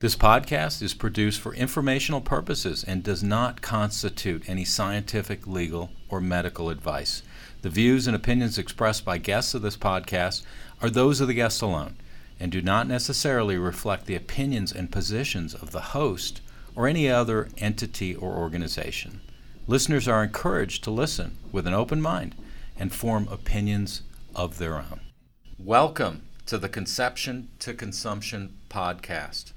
This podcast is produced for informational purposes and does not constitute any scientific, legal, or medical advice. The views and opinions expressed by guests of this podcast are those of the guest alone and do not necessarily reflect the opinions and positions of the host or any other entity or organization. Listeners are encouraged to listen with an open mind and form opinions of their own. Welcome to the Conception to Consumption podcast.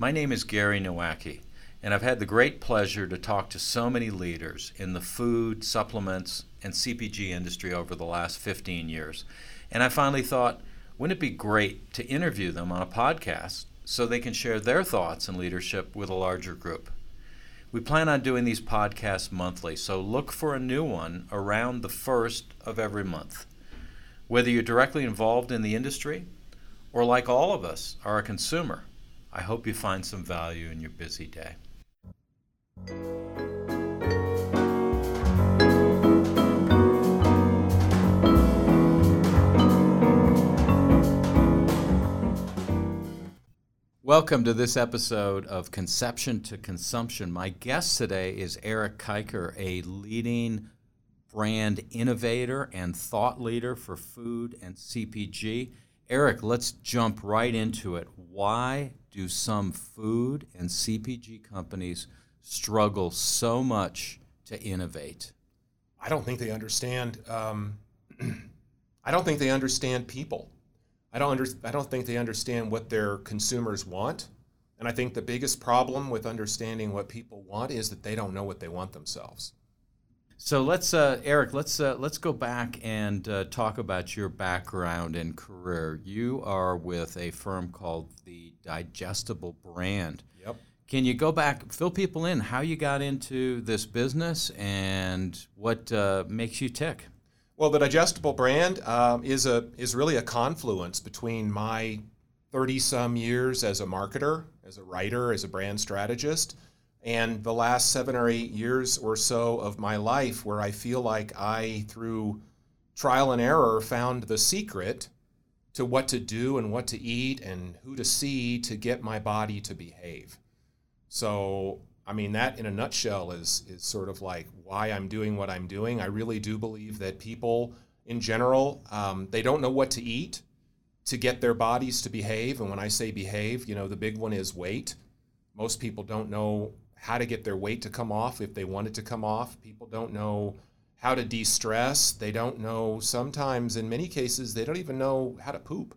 My name is Gary Nowacki, and I've had the great pleasure to talk to so many leaders in the food, supplements, and CPG industry over the last 15 years. And I finally thought, wouldn't it be great to interview them on a podcast so they can share their thoughts and leadership with a larger group? We plan on doing these podcasts monthly, so look for a new one around the first of every month. Whether you're directly involved in the industry or, like all of us, are a consumer, I hope you find some value in your busy day. Welcome to this episode of Conception to Consumption. My guest today is Eric Kiker, a leading brand innovator and thought leader for food and CPG. Eric, let's jump right into it. Why do some food and CPG companies struggle so much to innovate? I don't think they understand. Um, I don't think they understand people. I don't under, I don't think they understand what their consumers want. And I think the biggest problem with understanding what people want is that they don't know what they want themselves. So let's, uh, Eric, let's uh, let's go back and uh, talk about your background and career. You are with a firm called the Digestible Brand. Yep. Can you go back, fill people in, how you got into this business and what uh, makes you tick? Well, the Digestible Brand um, is a is really a confluence between my thirty some years as a marketer, as a writer, as a brand strategist and the last seven or eight years or so of my life where I feel like I, through trial and error, found the secret to what to do and what to eat and who to see to get my body to behave. So, I mean, that in a nutshell is, is sort of like why I'm doing what I'm doing. I really do believe that people in general, um, they don't know what to eat to get their bodies to behave. And when I say behave, you know, the big one is weight. Most people don't know how to get their weight to come off if they want it to come off. People don't know how to de stress. They don't know, sometimes, in many cases, they don't even know how to poop.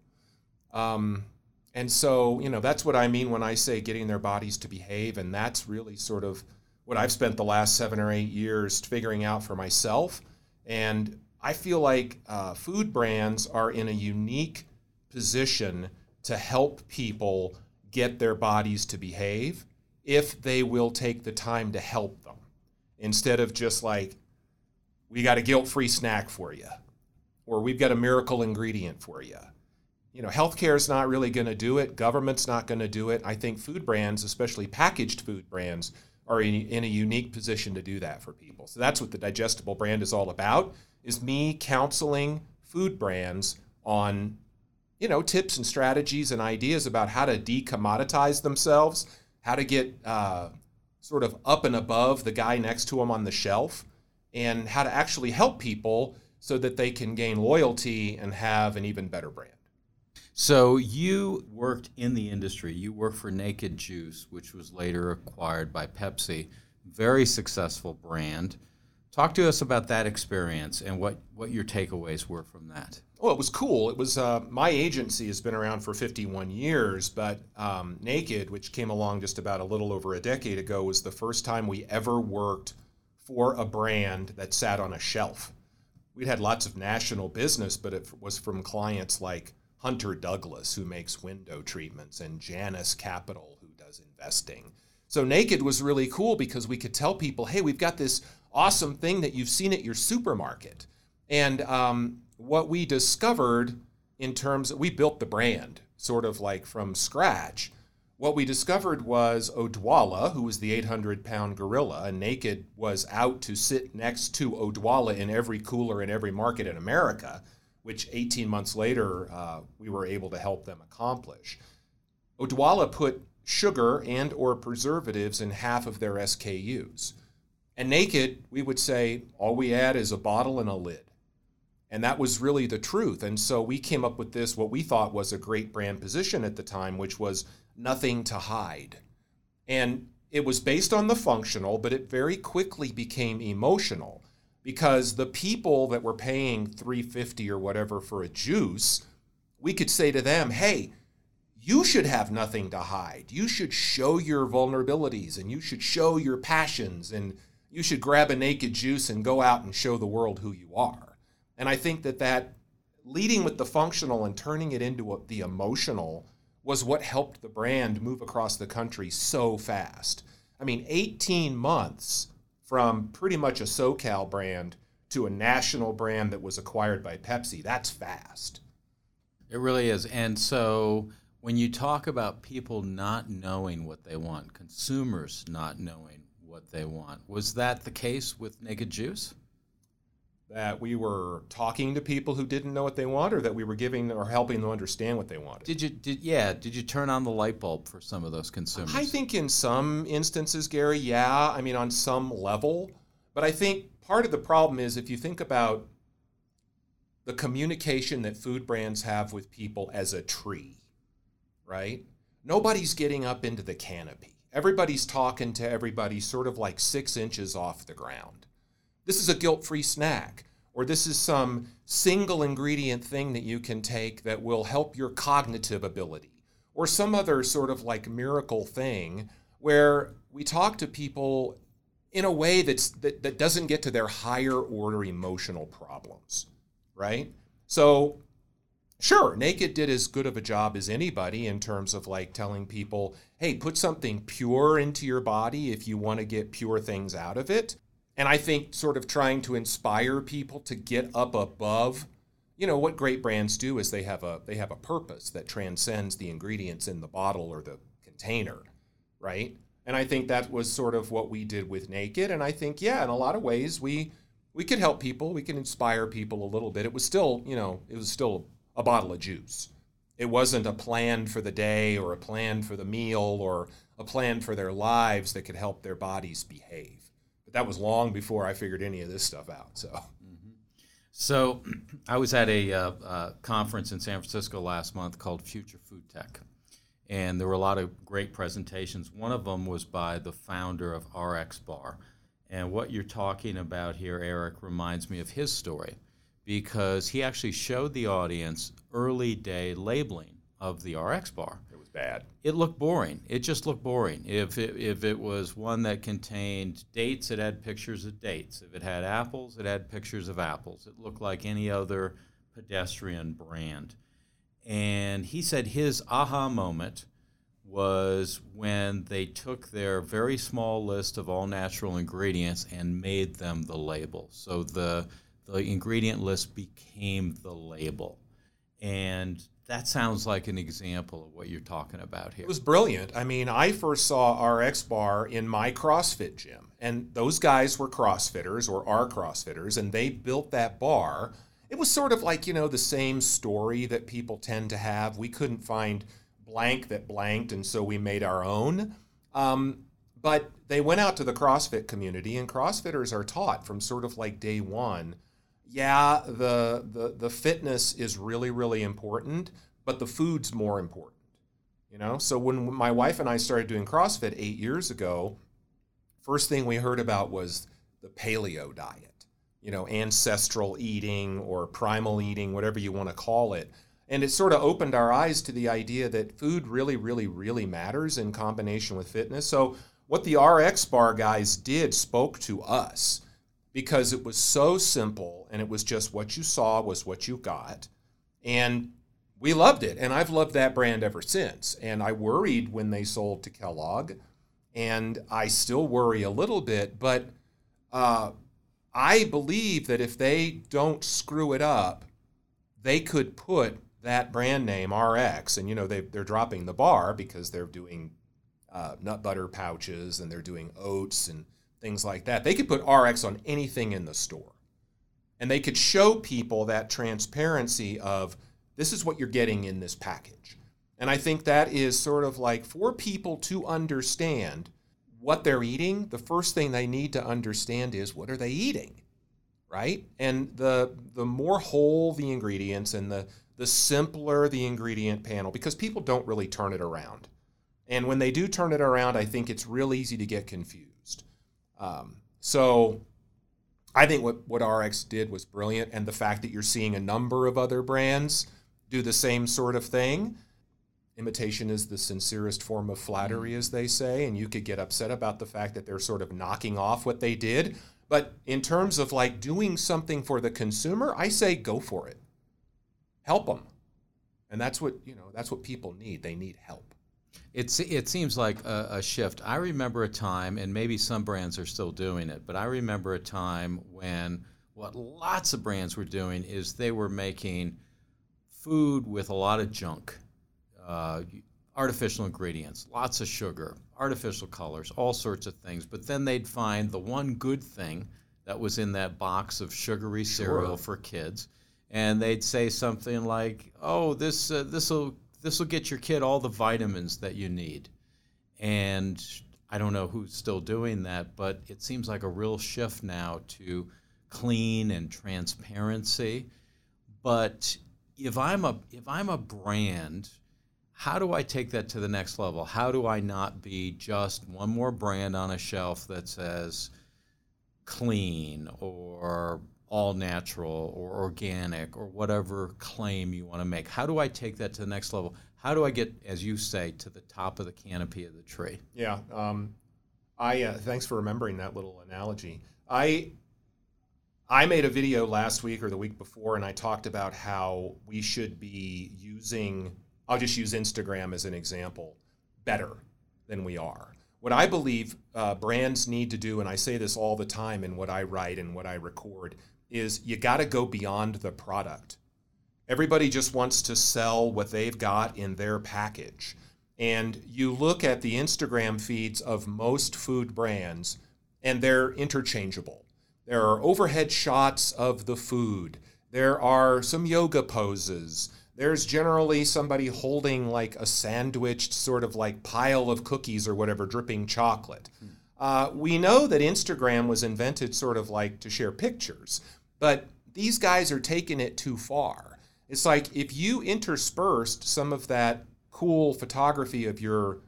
Um, and so, you know, that's what I mean when I say getting their bodies to behave. And that's really sort of what I've spent the last seven or eight years figuring out for myself. And I feel like uh, food brands are in a unique position to help people get their bodies to behave if they will take the time to help them instead of just like, we got a guilt free snack for you, or we've got a miracle ingredient for you. You know, healthcare is not really going to do it. Government's not going to do it. I think food brands, especially packaged food brands, are in, in a unique position to do that for people. So that's what the digestible brand is all about. Is me counseling food brands on, you know, tips and strategies and ideas about how to decommoditize themselves how to get uh, sort of up and above the guy next to him on the shelf, and how to actually help people so that they can gain loyalty and have an even better brand. So you worked in the industry. You worked for Naked Juice, which was later acquired by Pepsi. Very successful brand. Talk to us about that experience and what, what your takeaways were from that. Well, it was cool. It was uh, my agency has been around for 51 years, but um, Naked, which came along just about a little over a decade ago, was the first time we ever worked for a brand that sat on a shelf. We'd had lots of national business, but it was from clients like Hunter Douglas, who makes window treatments, and Janus Capital, who does investing. So Naked was really cool because we could tell people, hey, we've got this awesome thing that you've seen at your supermarket. And um, what we discovered in terms of, we built the brand sort of like from scratch. What we discovered was Odwalla, who was the 800 pound gorilla, and Naked was out to sit next to Odwalla in every cooler in every market in America, which 18 months later uh, we were able to help them accomplish. Odwalla put sugar and or preservatives in half of their SKUs. And naked, we would say all we add is a bottle and a lid. And that was really the truth. And so we came up with this, what we thought was a great brand position at the time, which was nothing to hide. And it was based on the functional, but it very quickly became emotional because the people that were paying 350 or whatever for a juice, we could say to them, "Hey, you should have nothing to hide. You should show your vulnerabilities and you should show your passions and you should grab a naked juice and go out and show the world who you are." And I think that that leading with the functional and turning it into a, the emotional was what helped the brand move across the country so fast. I mean, 18 months from pretty much a SoCal brand to a national brand that was acquired by Pepsi, that's fast. It really is. And so when you talk about people not knowing what they want, consumers not knowing what they want, was that the case with Naked Juice? That we were talking to people who didn't know what they want or that we were giving or helping them understand what they wanted? Did you did yeah did you turn on the light bulb for some of those consumers? I think in some instances gary yeah i mean on some level. But i think part of the problem is if you think about the communication that food brands have with people as a tree right? Nobody's getting up into the canopy. Everybody's talking to everybody sort of like six inches off the ground this is a guilt free snack, or this is some single ingredient thing that you can take that will help your cognitive ability, or some other sort of like miracle thing where we talk to people in a way that's, that, that doesn't get to their higher order emotional problems, right? So, sure, Naked did as good of a job as anybody in terms of like telling people, hey, put something pure into your body if you want to get pure things out of it and I think sort of trying to inspire people to get up above you know what great brands do is they have a they have a purpose that transcends the ingredients in the bottle or the container right? And i think that was sort of what we did with naked. And i think yeah in a lot of ways we we could help people. We can inspire people a little bit. It was still you know it was still a bottle of juice. It wasn't a plan for the day or a plan for the meal or a plan for their lives that could help their bodies behave that was long before I figured any of this stuff out. So. Mm-hmm. So, I was at a uh, uh, conference in San Francisco last month called Future Food Tech, and there were a lot of great presentations. One of them was by the founder of RX Bar, and what you're talking about here, Eric, reminds me of his story, because he actually showed the audience early day labeling of the RX Bar bad. It looked boring. It just looked boring. If it, if it was one that contained dates, it had pictures of dates. If it had apples, it had pictures of apples. It looked like any other pedestrian brand. And he said his aha moment was when they took their very small list of all natural ingredients and made them the label. So the the ingredient list became the label. And that sounds like an example of what you're talking about here. It was brilliant. I mean, I first saw RX Bar in my CrossFit gym, and those guys were CrossFitters or are CrossFitters, and they built that bar. It was sort of like, you know, the same story that people tend to have. We couldn't find blank that blanked, and so we made our own. Um, but they went out to the CrossFit community, and CrossFitters are taught from sort of like day one yeah, the, the, the fitness is really, really important, but the food's more important. You know, so when my wife and I started doing CrossFit eight years ago, first thing we heard about was the paleo diet, you know, ancestral eating or primal eating, whatever you want to call it. And it sort of opened our eyes to the idea that food really, really, really matters in combination with fitness. So, what the RX bar guys did spoke to us because it was so simple and it was just what you saw was what you got. And we loved it. And I've loved that brand ever since. And I worried when they sold to Kellogg. And I still worry a little bit, but uh, I believe that if they don't screw it up, they could put that brand name RX, and you know they, they're dropping the bar because they're doing uh, nut butter pouches and they're doing oats and things like that. They could put RX on anything in the store. And they could show people that transparency of this is what you're getting in this package. And I think that is sort of like for people to understand what they're eating, the first thing they need to understand is what are they eating? Right? And the the more whole the ingredients and the the simpler the ingredient panel because people don't really turn it around. And when they do turn it around, I think it's real easy to get confused. Um, so I think what, what RX did was brilliant. And the fact that you're seeing a number of other brands do the same sort of thing. Imitation is the sincerest form of flattery, as they say. And you could get upset about the fact that they're sort of knocking off what they did. But in terms of like doing something for the consumer, I say go for it. Help them. And that's what, you know, that's what people need. They need help. It's, it seems like a, a, shift. I remember a time, and maybe some brands are still doing it, but I remember a time when what lots of brands were doing is they were making food with a lot of junk, uh, artificial ingredients, lots of sugar, artificial colors, all sorts of things. But then they'd find the one good thing that was in that box of sugary cereal sure. for kids, and they'd say something like, "Oh, this uh, this will this will get your kid all the vitamins that you need. And I don't know who's still doing that, but it seems like a real shift now to clean and transparency. But if I'm a if I'm a brand, how do I take that to the next level? How do I not be just one more brand on a shelf that says clean or all natural or organic or whatever claim you want to make. How do I take that to the next level? How do I get, as you say, to the top of the canopy of the tree? Yeah, um, I uh, thanks for remembering that little analogy. I I made a video last week or the week before, and I talked about how we should be using. I'll just use Instagram as an example. Better than we are. What I believe uh, brands need to do, and I say this all the time in what I write and what I record, is you got to go beyond the product. Everybody just wants to sell what they've got in their package. And you look at the Instagram feeds of most food brands, and they're interchangeable. There are overhead shots of the food. There are some yoga poses. There's generally somebody holding like a sandwiched sort of like pile of cookies or whatever, dripping chocolate. Uh, we know that Instagram was invented sort of like to share pictures. But these guys are taking it too far. It's like if you interspersed some of that cool photography of your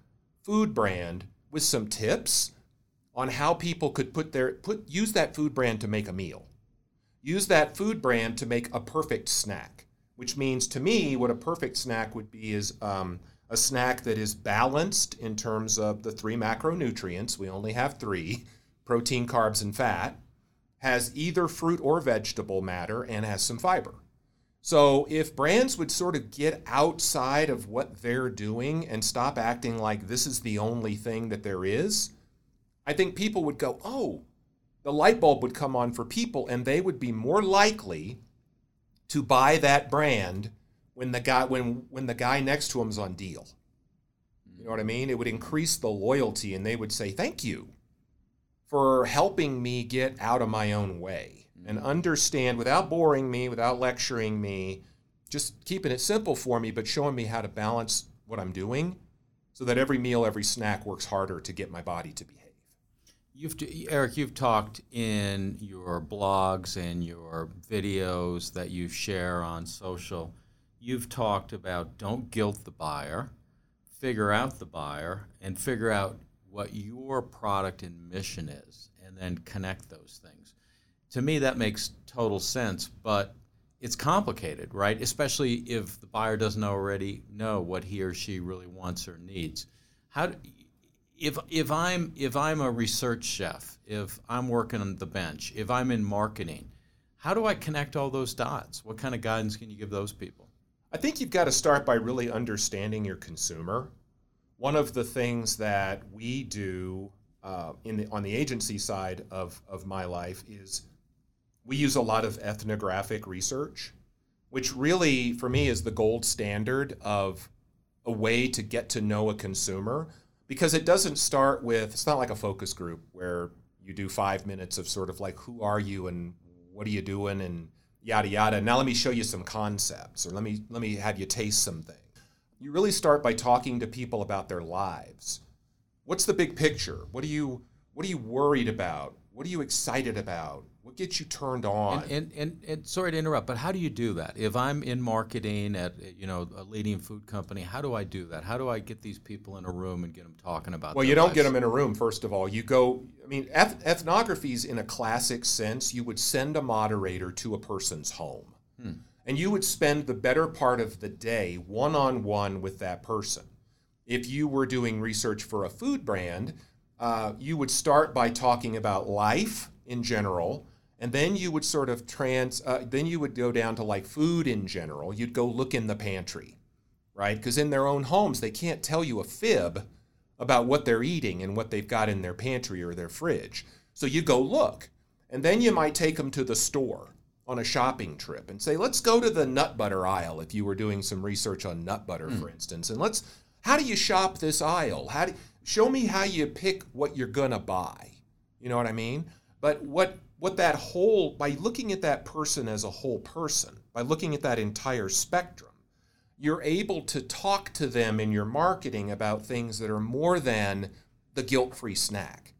food brand with some tips on how people could put their put use that food brand to make a meal. Use that food brand to make a perfect snack, which means to me what a perfect snack would be is um, a snack that is balanced in terms of the three macronutrients. We only have three: protein, carbs, and fat has either fruit or vegetable matter and has some fiber. So if brands would sort of get outside of what they're doing and stop acting like this is the only thing that there is, I think people would go, "Oh, the light bulb would come on for people and they would be more likely to buy that brand when the guy when when the guy next to him's on deal." You know what I mean? It would increase the loyalty and they would say, "Thank you." For helping me get out of my own way and mm-hmm. understand without boring me, without lecturing me, just keeping it simple for me, but showing me how to balance what I'm doing so that every meal, every snack works harder to get my body to behave. You've, Eric, you've talked in your blogs and your videos that you share on social. You've talked about don't guilt the buyer, figure out the buyer, and figure out what your product and mission is and then connect those things. To me, that makes total sense, but it's complicated, right? Especially if the buyer doesn't already know what he or she really wants or needs. How do, if if I'm if I'm a research chef, if I'm working on the bench, if I'm in marketing, how do I connect all those dots? What kind of guidance can you give those people? I think you've got to start by really understanding your consumer one of the things that we do uh, in the, on the agency side of, of my life is we use a lot of ethnographic research, which really, for me, is the gold standard of a way to get to know a consumer because it doesn't start with, it's not like a focus group where you do five minutes of sort of like, who are you and what are you doing and yada yada. Now let me show you some concepts or let me let me have you taste something you really start by talking to people about their lives. What's the big picture? What are you what are you worried about? What are you excited about? What gets you turned on? And, and, and, and, sorry to interrupt, but how do you do that? If I'm in marketing at you know a leading food company, how do I do that? How do I get these people in a room and get them talking about? Well, you don't lives? get them in a room. First of all, you go. I mean, eth- ethnographies in a classic sense, you would send a moderator to a person's home, hmm. And you would spend the better part of the day one on one with that person. If you were doing research for a food brand, uh, you would start by talking about life in general and then you would sort of trans uh, then you would go down to like food in general. You'd go look in the pantry right? Because in their own homes they can't tell you a fib about what they're eating and what they've got in their pantry or their fridge. So you go look and then you might take them to the store on a shopping trip and say let's go to the nut butter aisle if you were doing some research on nut butter mm. for instance and let's how do you shop this aisle how do show me how you pick what you're gonna buy you know what i mean but what what that whole by looking at that person as a whole person, by looking at that entire spectrum, you're able to talk to them in your marketing about things that are more than the guilt-free snack.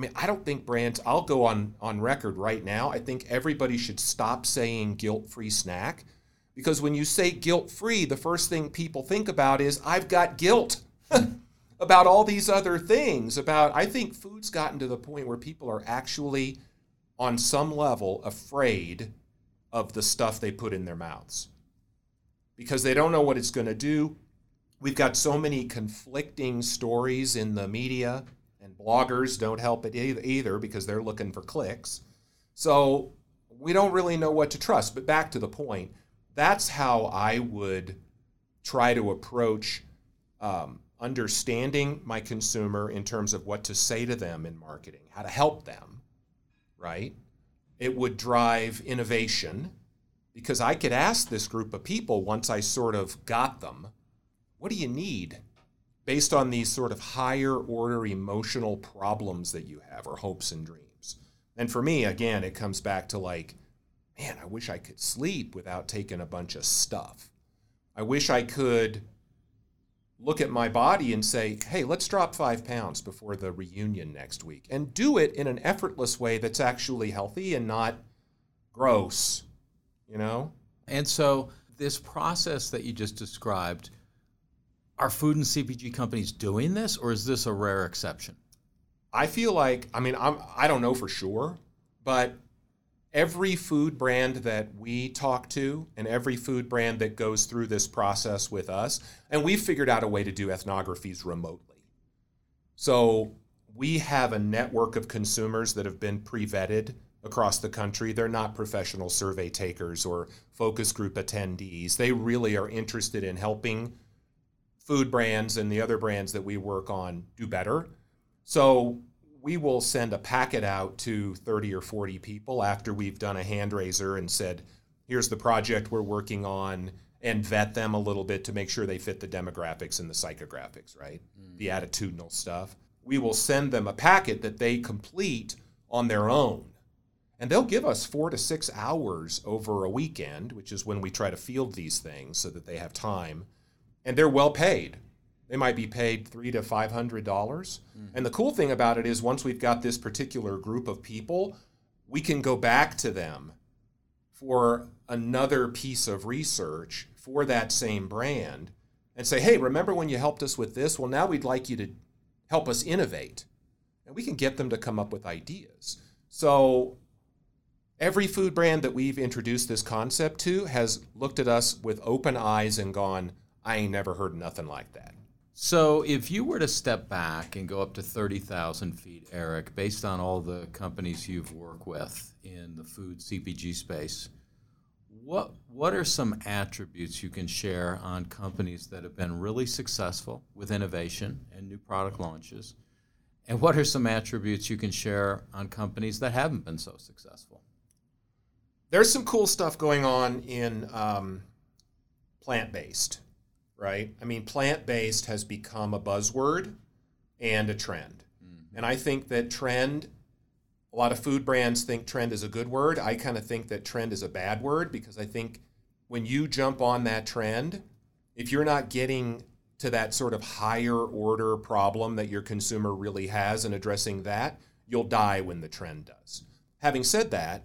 I mean, I don't think brands, I'll go on on record right now, I think everybody should stop saying guilt-free snack because when you say guilt-free, the first thing people think about is I've got guilt. about all these other things about i think food's gotten to the point where people are actually on some level afraid of the stuff they put in their mouths because they don't know what it's going to do. We've got so many conflicting stories in the media, and bloggers don't help it either because they're looking for clicks. So we don't really know what to trust. But back to the point, that's how I would try to approach um, understanding my consumer in terms of what to say to them in marketing, how to help them right? It would drive innovation because I could ask this group of people once I sort of got them, what do you need based on these sort of higher order emotional problems that you have or hopes and dreams? And for me, again, it comes back to like, man, I wish I could sleep without taking a bunch of stuff. I wish I could look at my body and say, hey, let's drop five pounds before the reunion next week and do it in an effortless way that's actually healthy and not gross, you know? And so, this process that you just described, are food and CPG companies doing this or is this a rare exception? I feel like, I mean, I'm, I don't know for sure, but every food brand that we talk to and every food brand that goes through this process with us, and we've figured out a way to do ethnographies remotely. So we have a network of consumers that have been pre vetted across the country. They're not professional survey takers or focus group attendees. They really are interested in helping food brands and the other brands that we work on do better. So we will send a packet out to 30 or 40 people after we've done a hand raiser and said, here's the project we're working on, and vet them a little bit to make sure they fit the demographics and the psychographics, right? Mm. The attitudinal stuff. We will send them a packet that they complete on their own. And they'll give us four to six hours over a weekend, which is when we try to field these things so that they have time. And they're well paid. They might be paid three to five hundred dollars. Mm-hmm. And the cool thing about it is once we've got this particular group of people, we can go back to them for another piece of research for that same brand and say, hey, remember when you helped us with this? Well, now we'd like you to help us innovate. And we can get them to come up with ideas. So every food brand that we've introduced this concept to has looked at us with open eyes and gone, I ain't never heard nothing like that. So, if you were to step back and go up to 30,000 feet, Eric, based on all the companies you've worked with in the food CPG space, what, what are some attributes you can share on companies that have been really successful with innovation and new product launches? And what are some attributes you can share on companies that haven't been so successful? There's some cool stuff going on in um, plant based right? I mean, plant based has become a buzzword and a trend. Mm-hmm. And I think that trend, a lot of food brands think trend is a good word. I kind of think that trend is a bad word because I think when you jump on that trend, if you're not getting to that sort of higher order problem that your consumer really has and addressing that, you'll die when the trend does. Having said that,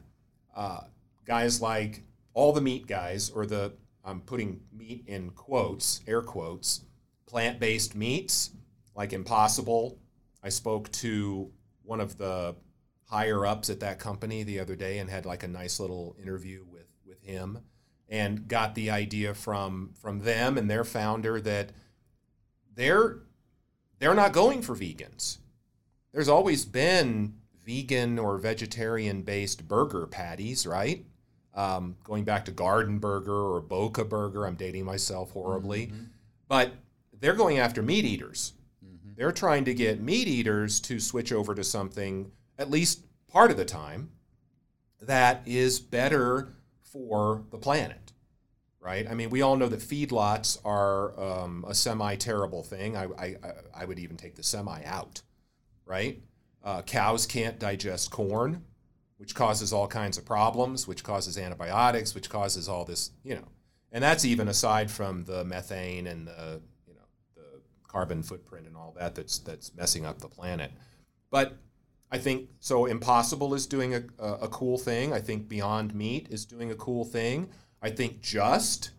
uh, guys like all the meat guys, or the I'm putting meat in quotes, air quotes, plant based meats like Impossible. I spoke to one of the higher ups at that company the other day and had like a nice little interview with, with him and got the idea from from them and their founder that they're they're not going for vegans. There's always been vegan or vegetarian based burger patties, right? Um, going back to Garden Burger or Boca Burger, I'm dating myself horribly, mm-hmm. but they're going after meat eaters. Mm-hmm. They're trying to get meat eaters to switch over to something at least part of the time that is better for the planet, right? I mean, we all know that feedlots are um, a semi terrible thing. I, I, I would even take the semi out, right? Uh, cows can't digest corn, which causes all kinds of problems, which causes antibiotics, which causes all this, you know. And that's even aside from the methane and the, you know, the carbon footprint and all that that's that's messing up the planet. But I think so. Impossible is doing a, a, a, cool thing. I think Beyond Meat is doing a cool thing. I think Just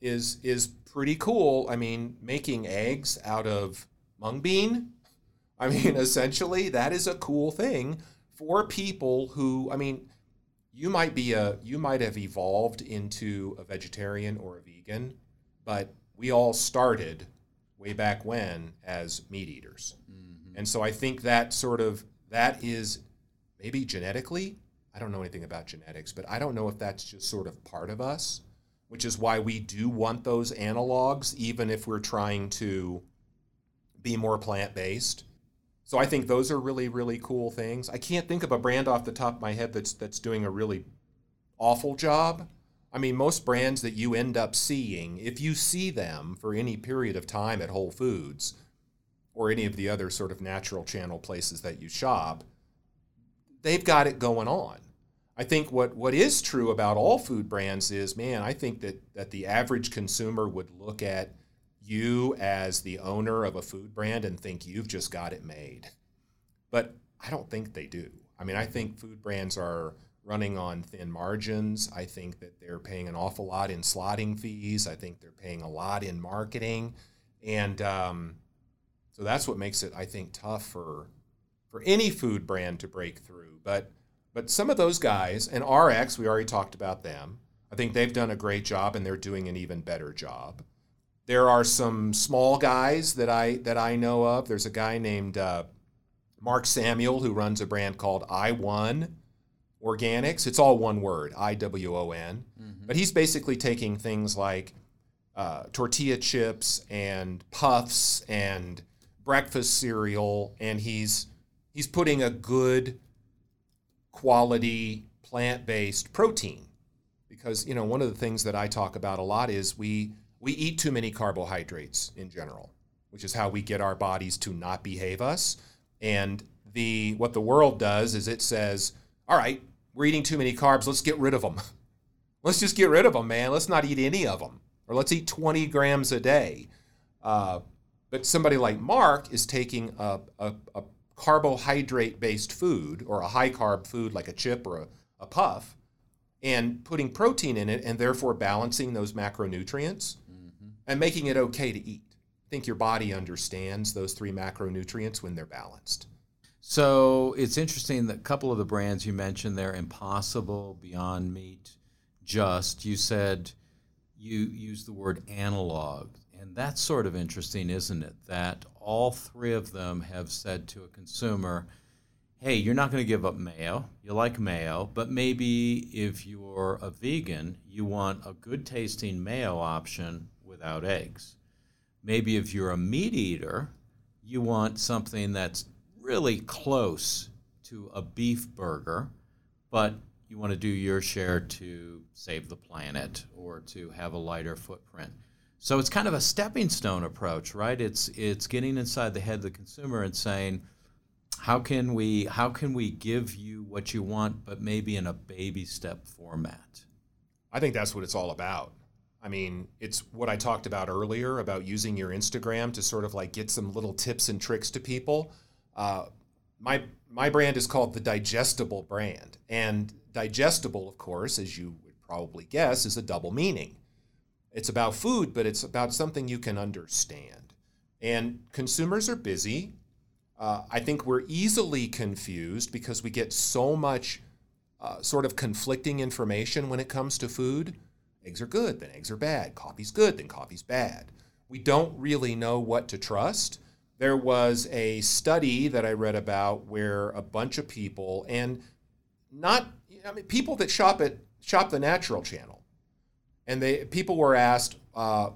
is is pretty cool. I mean, making eggs out of mung bean. I mean, essentially, that is a cool thing for people who. I mean, you might be a you might have evolved into a vegetarian or a vegan, but we all started way back when as meat eaters. Mm-hmm. And so I think that sort of that is maybe genetically. I don't know anything about genetics, but I don't know if that's just sort of part of us, which is why we do want those analogs, even if we're trying to be more plant based. So I think those are really, really cool things. I can't think of a brand off the top of my head that's that's doing a really awful job. I mean, most brands that you end up seeing, if you see them for any period of time at Whole Foods, or any of the other sort of natural channel places that you shop, they've got it going on. I think what, what is true about all food brands is, man, I think that, that the average consumer would look at you as the owner of a food brand and think you've just got it made. But I don't think they do. I mean, I think food brands are running on thin margins. I think that they're paying an awful lot in slotting fees. I think they're paying a lot in marketing. And, um, so that's what makes it, I think, tough for for any food brand to break through. But but some of those guys and RX, we already talked about them. I think they've done a great job and they're doing an even better job. There are some small guys that I that I know of. There's a guy named uh, Mark Samuel who runs a brand called IWON Organics. It's all one word, I W O N. Mm-hmm. But he's basically taking things like uh, tortilla chips and puffs and breakfast cereal and he's he's putting a good quality plant-based protein because you know one of the things that I talk about a lot is we we eat too many carbohydrates in general which is how we get our bodies to not behave us. And the what the world does is it says all right we're eating too many carbs. Let's get rid of them let's just get rid of them man. Let's not eat any of them or let's eat 20 grams a day. Uh, but somebody like Mark is taking a, a, a carbohydrate based food or a high carb food like a chip or a, a, puff and putting protein in it and therefore balancing those macronutrients. And making it okay to eat. I think your body understands those three macronutrients when they're balanced. So it's interesting that a couple of the brands you mentioned there, Impossible, Beyond Meat, Just, you said you used the word analog. And that's sort of interesting, isn't it? That all three of them have said to a consumer, hey, you're not going to give up mayo. You like mayo, but maybe if you're a vegan, you want a good tasting mayo option without eggs. Maybe if you're a meat eater, you want something that's really close to a beef burger, but you want to do your share to save the planet or to have a lighter footprint. So it's kind of a stepping stone approach, right? It's it's getting inside the head of the consumer and saying, how can we how can we give you what you want, but maybe in a baby step format? I think that's what it's all about. I mean, it's what I talked about earlier about using your Instagram to sort of like get some little tips and tricks to people. Uh, my my brand is called the Digestible brand, and digestible, of course, as you would probably guess, is a double meaning. It's about food, but it's about something you can understand. And consumers are busy. Uh, I think we're easily confused because we get so much uh, sort of conflicting information when it comes to food. Eggs are good, then eggs are bad. Coffee's good, then coffee's bad. We don't really know what to trust. There was a study that I read about where a bunch of people, and not I mean, people that shop at shop the Natural Channel, and they people were asked, uh,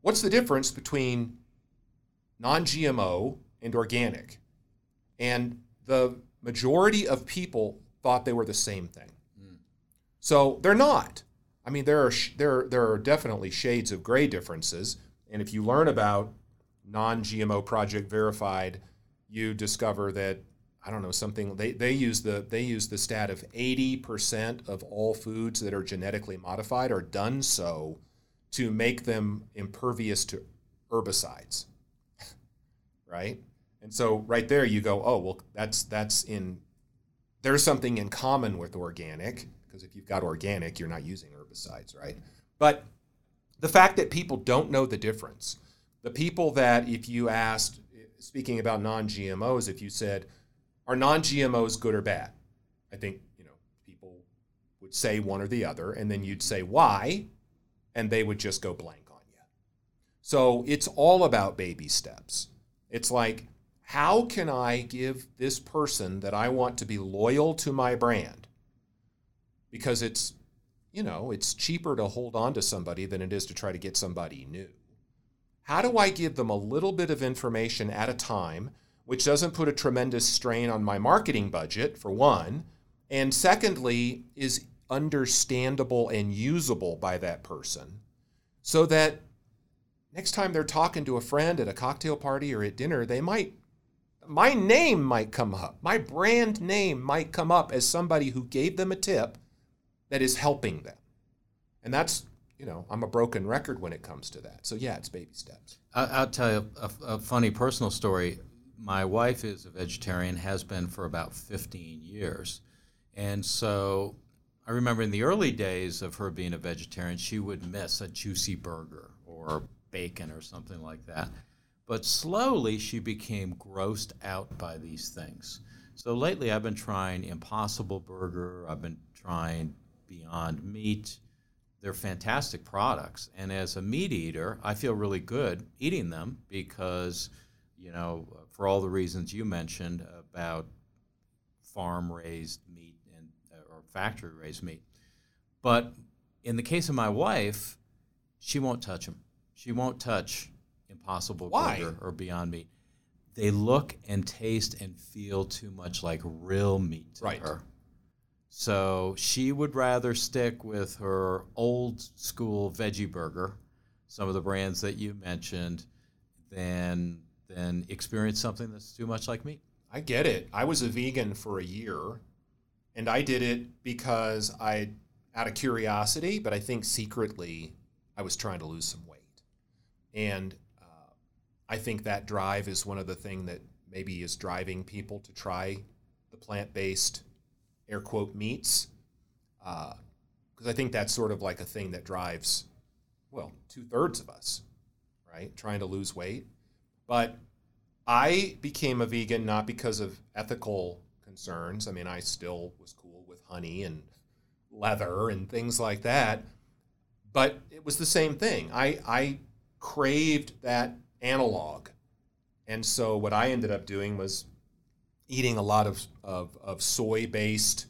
"What's the difference between non-GMO and organic?" And the majority of people thought they were the same thing. Mm. So they're not. I mean, there are there there are definitely shades of gray differences, and if you learn about non-GMO project verified, you discover that I don't know something they, they use the they use the stat of 80% of all foods that are genetically modified are done so to make them impervious to herbicides. right? And so right there you go, oh well that's that's in there's something in common with organic because if you've got organic, you're not using herbicides, right? But the fact that people don't know the difference, the people that if you asked, speaking about non-GMOs, if you said, are non-GMOs good or bad? I think you know people would say one or the other, and then you'd say why, and they would just go blank on you. So it's all about baby steps. It's like how can I give this person that I want to be loyal to my brand? Because it's, you know, it's cheaper to hold on to somebody than it is to try to get somebody new. How do I give them a little bit of information at a time, which doesn't put a tremendous strain on my marketing budget, for one, and secondly, is understandable and usable by that person so that next time they're talking to a friend at a cocktail party or at dinner, they might my name might come up. My brand name might come up as somebody who gave them a tip that is helping them. And that's, you know, I'm a broken record when it comes to that. So, yeah, it's baby steps. I'll tell you a, a funny personal story. My wife is a vegetarian, has been for about 15 years. And so I remember in the early days of her being a vegetarian, she would miss a juicy burger or bacon or something like that. But slowly she became grossed out by these things. So lately I've been trying Impossible Burger, I've been trying Beyond Meat. They're fantastic products. And as a meat eater, I feel really good eating them because, you know, for all the reasons you mentioned about farm raised meat and uh, or factory raised meat. But in the case of my wife, she won't touch them. She won't touch Impossible Why? Burger or Beyond Meat. They look and taste and feel too much like real meat to right. her. So she would rather stick with her old school veggie burger, some of the brands that you mentioned, than than experience something that's too much like meat. I get it. I was a vegan for a year, and I did it because I, out of curiosity, but I think secretly, I was trying to lose some weight, and uh, I think that drive is one of the thing that maybe is driving people to try the plant-based air quote meats because uh, I think that's sort of like a thing that drives well two thirds of us, right? Trying to lose weight, but I became a vegan not because of ethical concerns. I mean, I still was cool with honey and leather and things like that, but it was the same thing. I I craved that analog. And so what I ended up doing was eating a lot of, of, of soy based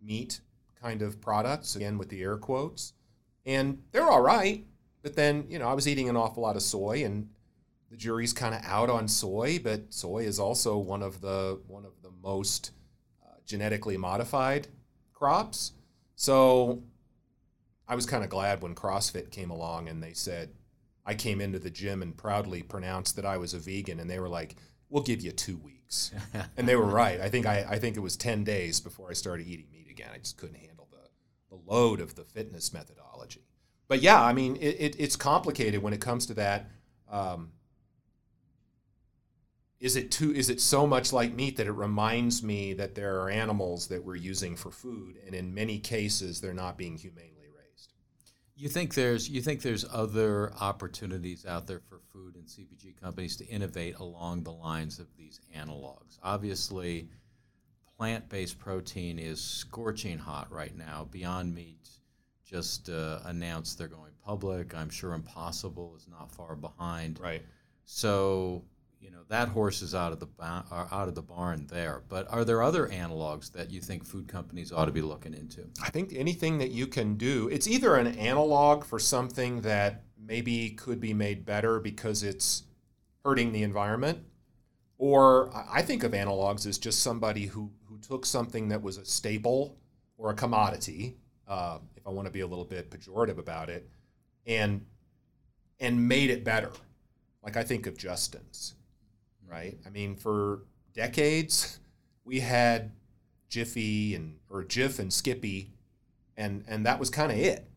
meat kind of products, again with the air quotes. And they're all right. But then, you know, I was eating an awful lot of soy and the jury's kind of out on soy, but soy is also one of the one of the most uh, genetically modified crops. So I was kind of glad when CrossFit came along and they said, I came into the gym and proudly pronounced that I was a vegan, and they were like, "We'll give you two weeks," and they were right. I think I, I think it was ten days before I started eating meat again. I just couldn't handle the the load of the fitness methodology. but yeah, I mean, it, it, it's complicated when it comes to that. Um, is it too? Is it so much like meat that it reminds me that there are animals that we're using for food, and in many cases, they're not being humanely. You think there's you think there's other opportunities out there for food and CPG companies to innovate along the lines of these analogs. Obviously, plant-based protein is scorching hot right now. Beyond Meat just uh, announced they're going public. I'm sure Impossible is not far behind. Right. So you know that horse is out of the ba- uh, out of the barn there. But are there other analogs that you think food companies ought to be looking into? I think anything that you can do, it's either an analog for something that maybe could be made better because it's hurting the environment, or I think of analogs as just somebody who who took something that was a staple or a commodity uh, if I want to be a little bit pejorative about it, and and made it better. Like I think of Justin's, right? I mean, for decades we had Jiffy and or Jif and Skippy, and and that was kind of it.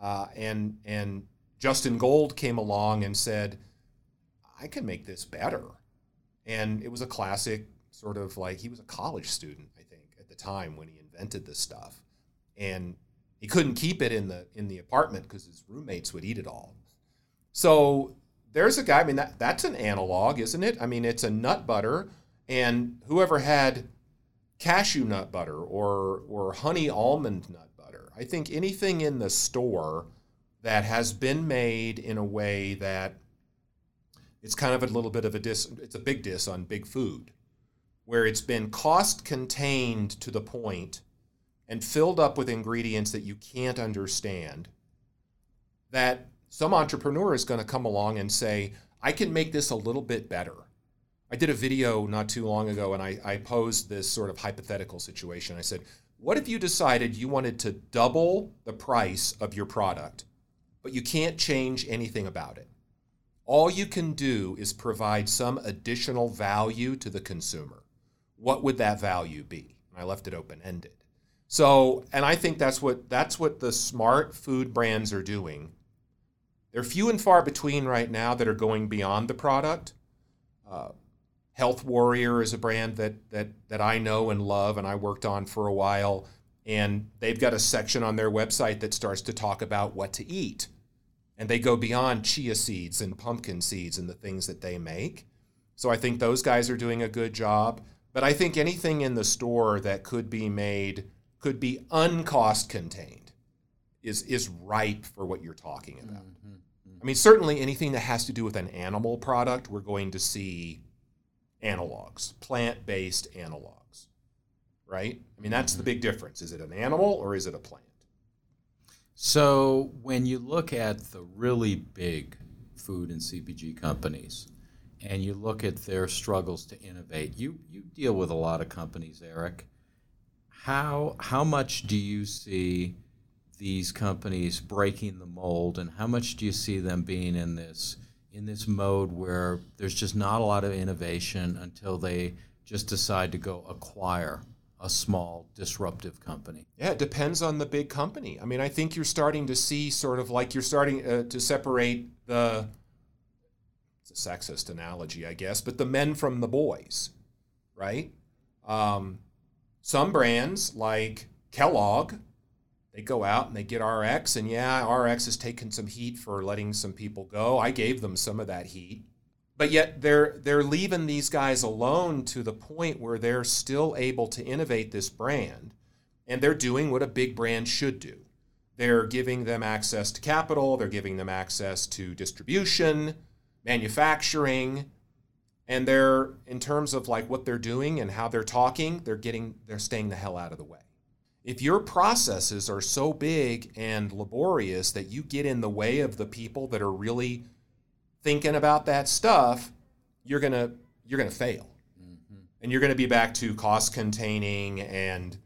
Uh, and and Justin Gold came along and said, "I can make this better," and it was a classic sort of like he was a college student, I think, at the time when he invented this stuff and he couldn't keep it in the in the apartment because his roommates would eat it all. So there's a guy. I mean, that, that's an analog, isn't it? I mean, it's a nut butter, and whoever had cashew nut butter or or honey almond nut butter. I think anything in the store that has been made in a way that it's kind of a little bit of a dis. It's a big dis on big food, where it's been cost contained to the point and filled up with ingredients that you can't understand, that some entrepreneur is going to come along and say, I can make this a little bit better. I did a video not too long ago and I, I posed this sort of hypothetical situation. I said, What if you decided you wanted to double the price of your product, but you can't change anything about it? All you can do is provide some additional value to the consumer. What would that value be? I left it open ended. So, and I think that's what that's what the smart food brands are doing. They're few and far between right now that are going beyond the product. Uh, Health Warrior is a brand that that that I know and love, and I worked on for a while. And they've got a section on their website that starts to talk about what to eat, and they go beyond chia seeds and pumpkin seeds and the things that they make. So I think those guys are doing a good job. But I think anything in the store that could be made could be uncost contained is is ripe for what you're talking about. Mm-hmm. I mean, certainly anything that has to do with an animal product, we're going to see analogs, plant-based analogs. Right? I mean, that's mm-hmm. the big difference. Is it an animal or is it a plant? So, when you look at the really big food and CPG companies, and you look at their struggles to innovate, you you deal with a lot of companies, Eric how how much do you see these companies breaking the mold, and how much do you see them being in this in this mode where there's just not a lot of innovation until they just decide to go acquire a small disruptive company? Yeah, it depends on the big company. I mean, I think you're starting to see sort of like you're starting uh, to separate the it's a sexist analogy, I guess, but the men from the boys, right? Um, some brands like Kellogg, they go out and they get RX, and yeah, RX has taken some heat for letting some people go. I gave them some of that heat. But yet they're they're leaving these guys alone to the point where they're still able to innovate this brand and they're doing what a big brand should do. They're giving them access to capital, they're giving them access to distribution, manufacturing, and they're in terms of like what they're doing and how they're talking they're getting they're staying the hell out of the way if your processes are so big and laborious that you get in the way of the people that are really thinking about that stuff you're going to you're going to fail mm-hmm. and you're going to be back to cost containing and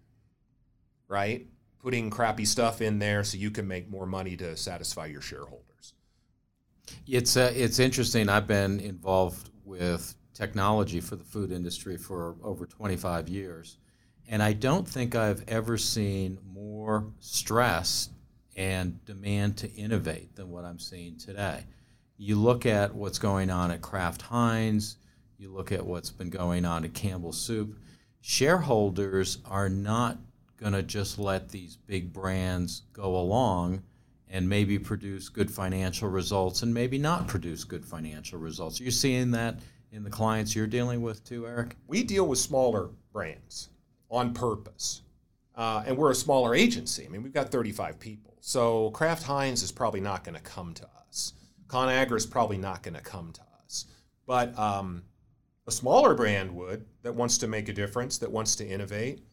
right putting crappy stuff in there so you can make more money to satisfy your shareholders it's uh, it's interesting i've been involved with technology for the food industry for over 25 years. And I don't think I've ever seen more stress and demand to innovate than what I'm seeing today. You look at what's going on at Kraft Heinz, you look at what's been going on at Campbell Soup. Shareholders are not going to just let these big brands go along and maybe produce good financial results and maybe not produce good financial results. Are you seeing that in the clients you're dealing with too, Eric? We deal with smaller brands on purpose. Uh, and we're a smaller agency. I mean, we've got 35 people. So Kraft Heinz is probably not going to come to us. ConAgra is probably not going to come to us. But um, a smaller brand would that wants to make a difference, that wants to innovate.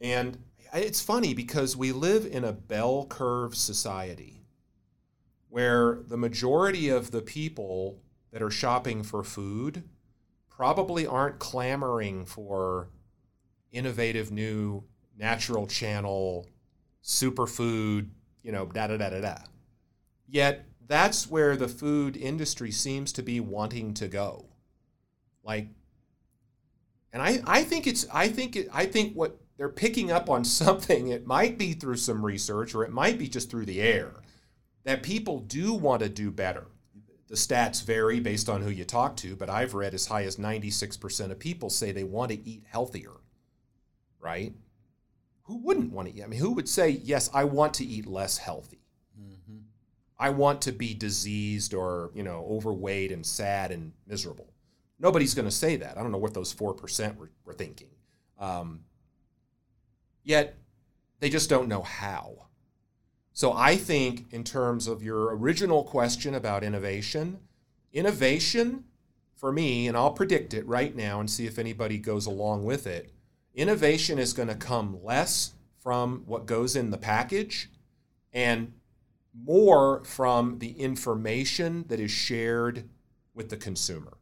And it's funny because we live in a bell curve society where the majority of the people that are shopping for food probably aren't clamoring for innovative new natural channel superfood, you know, da da da da da. Yet that's where the food industry seems to be wanting to go. Like and I, I think it's I think it, I think what they're picking up on something it might be through some research or it might be just through the air that people do want to do better. The stats vary based on who you talk to, but I've read as high as 96% of people say they want to eat healthier. Right? Who wouldn't want to eat? I mean, who would say, "Yes, I want to eat less healthy." Mm-hmm. I want to be diseased or, you know, overweight and sad and miserable. Nobody's going to say that. I don't know what those 4% were, were thinking. Um, yet they just don't know how. So I think, in terms of your original question about innovation, innovation for me, and I'll predict it right now and see if anybody goes along with it, innovation is going to come less from what goes in the package and more from the information that is shared with the consumer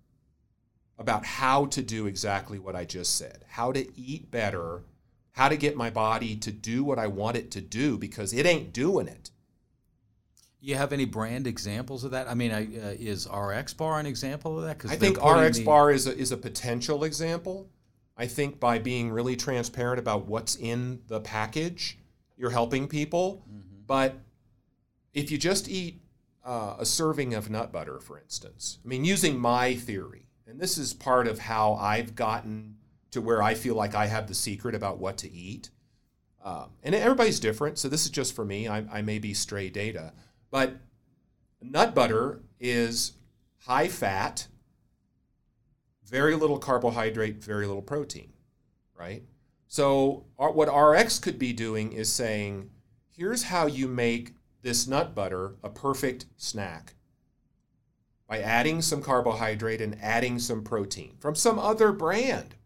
about how to do exactly what I just said, how to eat better, how to get my body to do what I want it to do because it ain't doing it. You have any brand examples of that? I mean, uh, is RX Bar an example of that? I think RX the... Bar is a, is a potential example. I think by being really transparent about what's in the package, you're helping people. Mm-hmm. But if you just eat uh, a serving of nut butter, for instance, I mean, using my theory, and this is part of how I've gotten to where I feel like I have the secret about what to eat. Uh, and everybody's different, so this is just for me. I, I may be stray data. But nut butter is high fat, very little carbohydrate, very little protein, right? So, what RX could be doing is saying, here's how you make this nut butter a perfect snack by adding some carbohydrate and adding some protein from some other brand,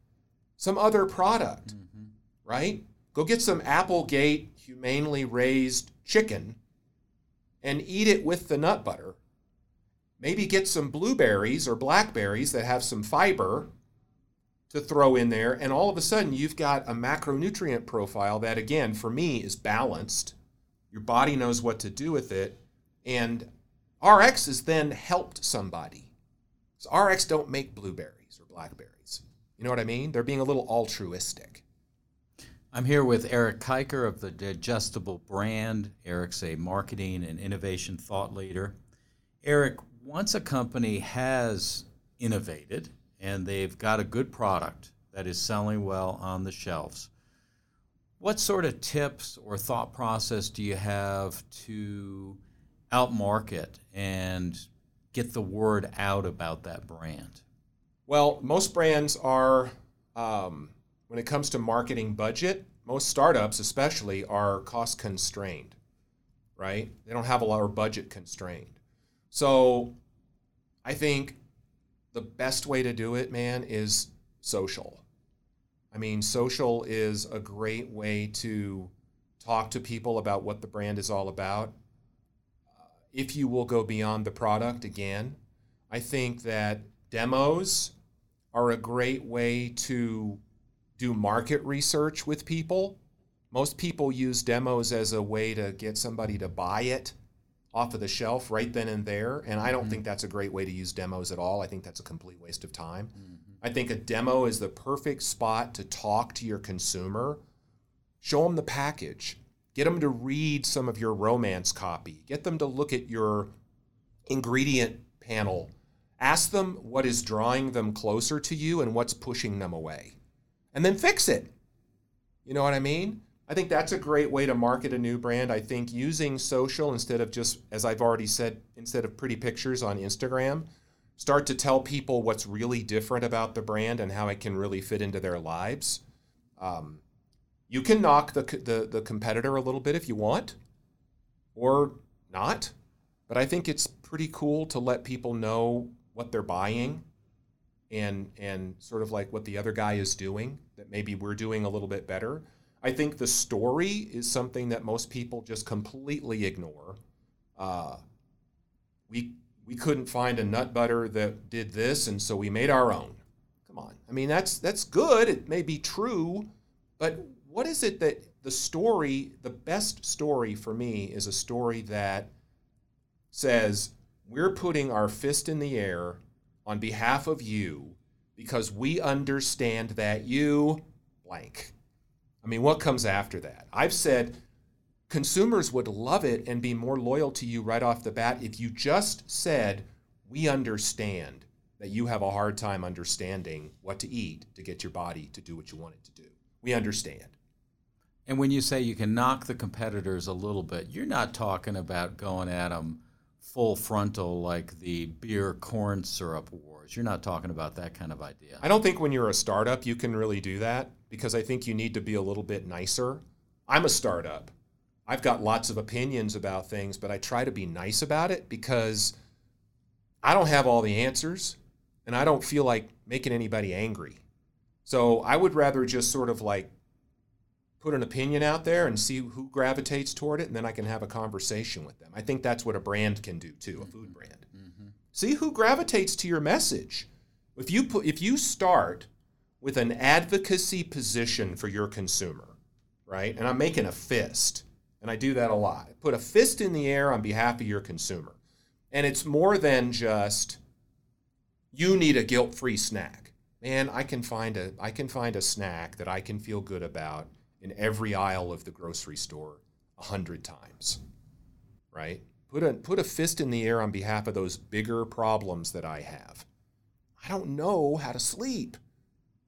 some other product, mm-hmm. right? Go get some Applegate humanely raised chicken and eat it with the nut butter. Maybe get some blueberries or blackberries that have some fiber to throw in there, and all of a sudden you've got a macronutrient profile that, again, for me, is balanced. Your body knows what to do with it, and RX has then helped somebody. So RX don't make blueberries or blackberries. You know what I mean? They're being a little altruistic. I'm here with Eric Kiker of the Digestible brand. Eric's a marketing and innovation thought leader. Eric, once a company has innovated and they've got a good product that is selling well on the shelves, what sort of tips or thought process do you have to outmarket and get the word out about that brand? Well, most brands are, um, when it comes to marketing budget, most startups especially are cost constrained, right? They don't have a lot of budget constrained. So I think the best way to do it, man, is social. I mean, social is a great way to talk to people about what the brand is all about if you will go beyond the product again. I think that demos are a great way to do market research with people. Most people use demos as a way to get somebody to buy it off of the shelf right then and there. And I don't mm-hmm. think that's a great way to use demos at all. I think that's a complete waste of time. Mm-hmm. I think a demo is the perfect spot to talk to your consumer, show them the package, Get them to read some of your romance copy. Get them to look at your ingredient panel. Ask them what is drawing them closer to you and what's pushing them away. And then fix it. You know what I mean? I think that's a great way to market a new brand. I think using social instead of just, as I've already said, instead of pretty pictures on Instagram, start to tell people what's really different about the brand and how it can really fit into their lives. Um, you can knock the, the, the competitor a little bit if you want, or not. But I think it's pretty cool to let people know what they're buying and and sort of like what the other guy is doing that maybe we're doing a little bit better. I think the story is something that most people just completely ignore. Uh, we we couldn't find a nut butter that did this, and so we made our own. Come on, I mean that's that's good. It may be true, but what is it that the story, the best story for me, is a story that says we're putting our fist in the air on behalf of you because we understand that you blank. I mean, what comes after that? I've said consumers would love it and be more loyal to you right off the bat if you just said, We understand that you have a hard time understanding what to eat to get your body to do what you want it to do. We understand. And when you say you can knock the competitors a little bit, you're not talking about going at them full frontal like the beer corn syrup wars. You're not talking about that kind of idea. I don't think when you're a startup you can really do that because I think you need to be a little bit nicer. I'm a startup. I've got lots of opinions about things, but I try to be nice about it because I don't have all the answers and I don't feel like making anybody angry. So I would rather just sort of like put an opinion out there and see who gravitates toward it, and then I can have a conversation with them. I think that's what a brand can do too, a food brand. Mm-hmm. See who gravitates to your message. If you put, if you start with an advocacy position for your consumer, right? And I'm making a fist, and I do that a lot. Put a fist in the air on behalf of your consumer. And it's more than just you need a guilt-free snack. Man, I can find a I can find a snack that I can feel good about in every aisle of the grocery store a hundred times, right? Put a, put a fist in the air on behalf of those bigger problems that I have. I don't know how to sleep.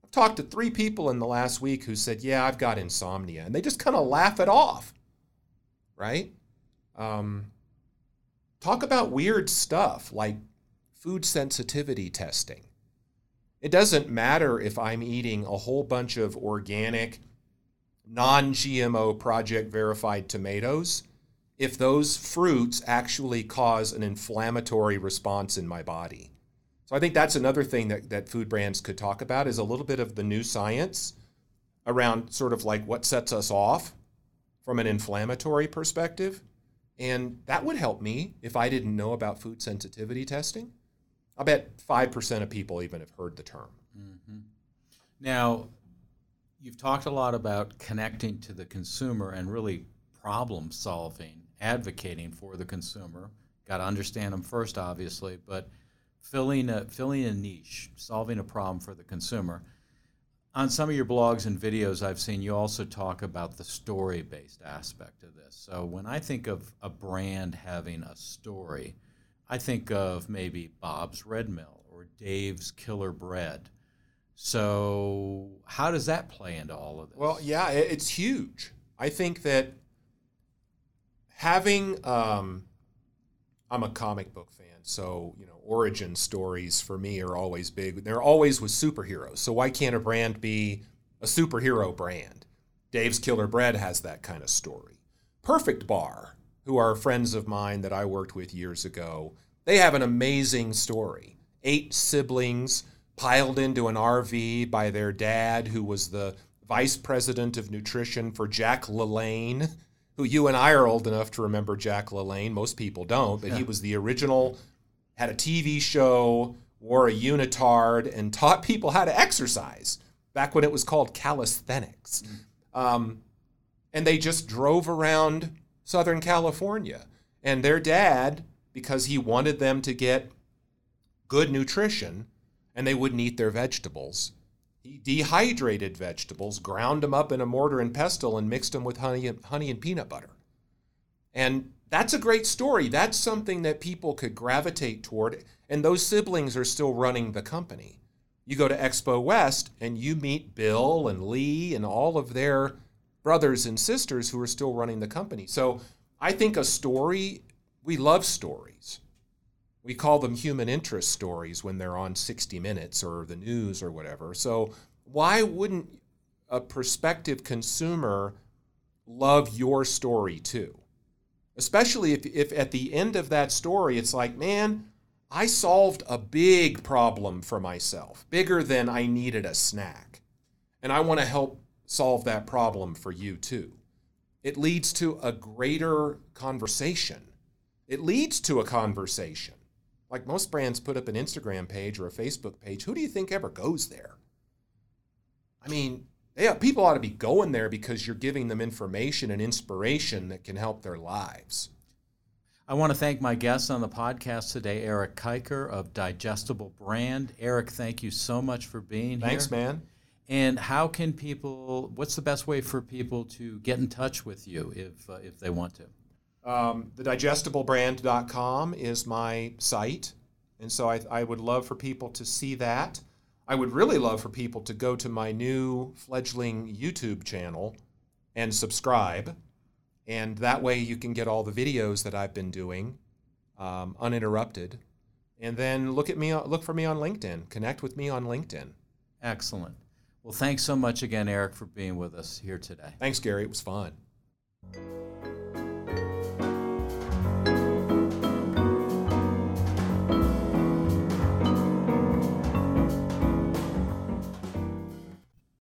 I've talked to three people in the last week who said, Yeah, I've got insomnia. And they just kind of laugh it off, right? Um, talk about weird stuff like food sensitivity testing. It doesn't matter if I'm eating a whole bunch of organic, non GMO project verified tomatoes if those fruits actually cause an inflammatory response in my body. So I think that's another thing that, that food brands could talk about is a little bit of the new science around sort of like what sets us off from an inflammatory perspective. And that would help me if I didn't know about food sensitivity testing. I bet 5% of people even have heard the term. Mm-hmm. Now, you've talked a lot about connecting to the consumer and really problem solving, advocating for the consumer. Got to understand them first, obviously, but filling a, filling a niche, solving a problem for the consumer. On some of your blogs and videos, I've seen you also talk about the story based aspect of this. So when I think of a brand having a story, I think of maybe Bob's Red Mill or Dave's Killer Bread so, how does that play into all of this? Well, yeah, it's huge. I think that having, um, I'm a comic book fan, so you know, origin stories for me are always big. They're always with superheroes. So why can't a brand be a superhero brand? Dave's Killer Bread has that kind of story. Perfect Bar, who are friends of mine that I worked with years ago, they have an amazing story. Eight siblings piled into an RV by their dad, who was the vice president of nutrition for Jack LaLanne, who you and I are old enough to remember Jack LaLanne. Most people don't, but yeah. he was the original, had a TV show, wore a unitard, and taught people how to exercise back when it was called calisthenics. Mm. Um, and they just drove around Southern California. And their dad, because he wanted them to get good nutrition, and they wouldn't eat their vegetables. He dehydrated vegetables, ground them up in a mortar and pestle, and mixed them with honey and, honey and peanut butter. And that's a great story. That's something that people could gravitate toward. And those siblings are still running the company. You go to Expo West and you meet Bill and Leigh and all of their brothers and sisters who are still running the company. So I think a story, we love stories. We call them human interest stories when they're on 60 Minutes or the news or whatever. So why wouldn't a prospective consumer love your story too? Especially if, if at the end of that story it's like, man, I solved a big problem for myself, bigger than I needed a snack. And I want to help solve that problem for you too. It leads to a greater conversation. It leads to a conversation. Like most brands put up an Instagram page or a Facebook page. Who do you think ever goes there? I mean, yeah, people ought to be going there because you're giving them information and inspiration that can help their lives. I want to thank my guests on the podcast today, Eric Kiker of Digestible Brand. Eric, thank you so much for being Thanks, here. Thanks, man. And how can people? What's the best way for people to get in touch with you if uh, if they want to? Um, thedigestiblebrand.com is my site, and so I, I would love for people to see that. I would really love for people to go to my new fledgling YouTube channel and subscribe, and that way you can get all the videos that I've been doing um, uninterrupted. And then look at me, look for me on LinkedIn. Connect with me on LinkedIn. Excellent. Well, thanks so much again, Eric, for being with us here today. Thanks, Gary. It was fun.